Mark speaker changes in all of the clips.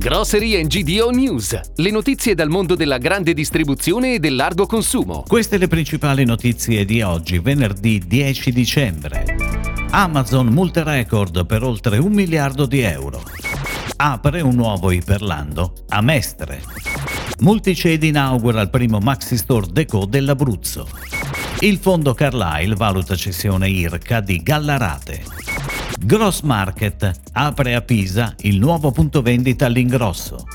Speaker 1: Grocery GDO News, le notizie dal mondo della grande distribuzione e del largo consumo.
Speaker 2: Queste le principali notizie di oggi, venerdì 10 dicembre. Amazon multa record per oltre un miliardo di euro. Apre un nuovo Iperlando a Mestre. Multicedi inaugura il primo Maxi Store Deco dell'Abruzzo. Il fondo Carlyle valuta cessione IRCA di Gallarate. Gross Market apre a Pisa il nuovo punto vendita all'ingrosso.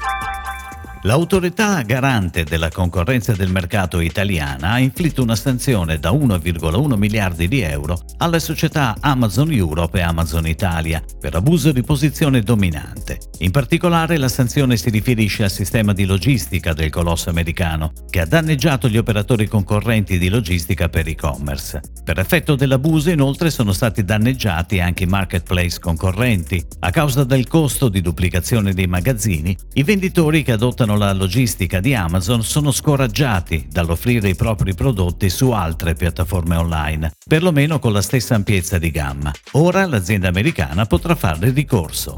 Speaker 2: L'autorità garante della concorrenza del mercato italiana ha inflitto una sanzione da 1,1 miliardi di euro alle società Amazon Europe e Amazon Italia per abuso di posizione dominante. In particolare la sanzione si riferisce al sistema di logistica del colosso americano, che ha danneggiato gli operatori concorrenti di logistica per e-commerce. Per effetto dell'abuso inoltre sono stati danneggiati anche i marketplace concorrenti. A causa del costo di duplicazione dei magazzini, i venditori che adottano la logistica di Amazon sono scoraggiati dall'offrire i propri prodotti su altre piattaforme online, perlomeno con la stessa ampiezza di gamma. Ora l'azienda americana potrà fare ricorso.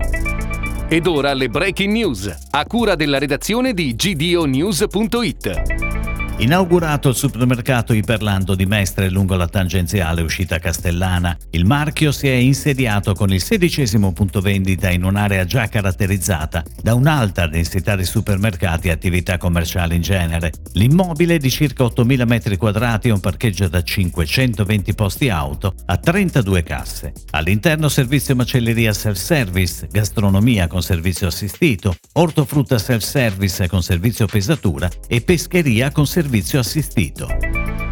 Speaker 1: Ed ora le breaking news, a cura della redazione di gdonews.it.
Speaker 2: Inaugurato il supermercato Iperlando di Mestre lungo la tangenziale uscita castellana, il marchio si è insediato con il sedicesimo punto vendita in un'area già caratterizzata da un'alta densità di supermercati e attività commerciali in genere. L'immobile di circa 8.000 m2 e un parcheggio da 520 posti auto a 32 casse. All'interno servizio macelleria self-service, gastronomia con servizio assistito, ortofrutta self-service con servizio pesatura e pescheria con servizio servizio assistito.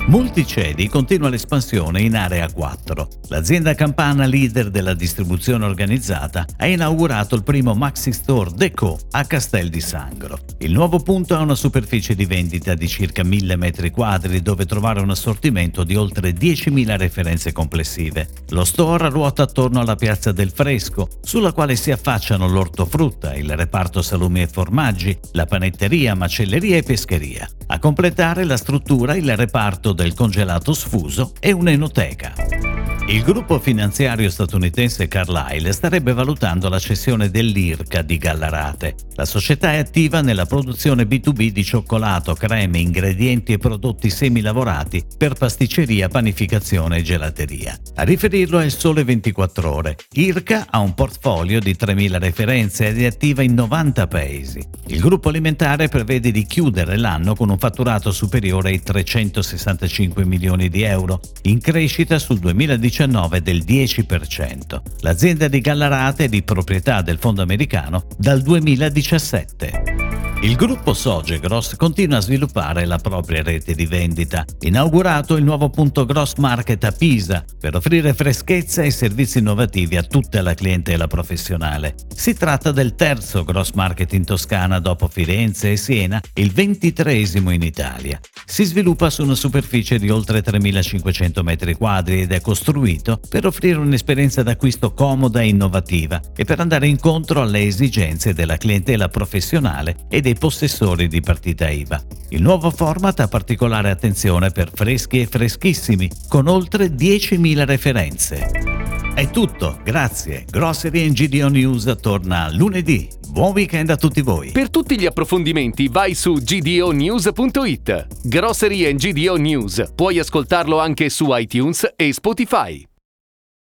Speaker 2: Multicedi continua l'espansione in Area 4. L'azienda campana leader della distribuzione organizzata ha inaugurato il primo Maxi Store Deco a Castel di Sangro. Il nuovo punto ha una superficie di vendita di circa 1000 m2 dove trovare un assortimento di oltre 10.000 referenze complessive. Lo store ruota attorno alla piazza del Fresco, sulla quale si affacciano l'ortofrutta, il reparto salumi e formaggi, la panetteria, macelleria e pescheria. A completare la struttura il reparto del congelato sfuso e un'enoteca. Il gruppo finanziario statunitense Carlyle starebbe valutando la cessione dell'IRCA di Gallarate. La società è attiva nella produzione B2B di cioccolato, creme, ingredienti e prodotti semilavorati per pasticceria, panificazione e gelateria. A riferirlo è il Sole 24 Ore. IRCA ha un portfolio di 3.000 referenze ed è attiva in 90 paesi. Il gruppo alimentare prevede di chiudere l'anno con un fatturato superiore ai 365 milioni di euro, in crescita sul 2019 2019 del 10%. L'azienda di Gallarate è di proprietà del fondo americano dal 2017. Il gruppo Sogegros continua a sviluppare la propria rete di vendita. Inaugurato il nuovo punto Gross Market a Pisa per offrire freschezza e servizi innovativi a tutta la clientela professionale. Si tratta del terzo Gross Market in Toscana dopo Firenze e Siena, il ventitreesimo in Italia. Si sviluppa su una superficie di oltre 3.500 m2 ed è costruito per offrire un'esperienza d'acquisto comoda e innovativa e per andare incontro alle esigenze della clientela professionale e dei possessori di partita IVA. Il nuovo format ha particolare attenzione per freschi e freschissimi, con oltre 10.000 referenze. È tutto, grazie. Grocery GDO News torna lunedì. Buon weekend a tutti voi.
Speaker 1: Per tutti gli approfondimenti vai su gdonews.it. Grocery GDO News. Puoi ascoltarlo anche su iTunes e Spotify.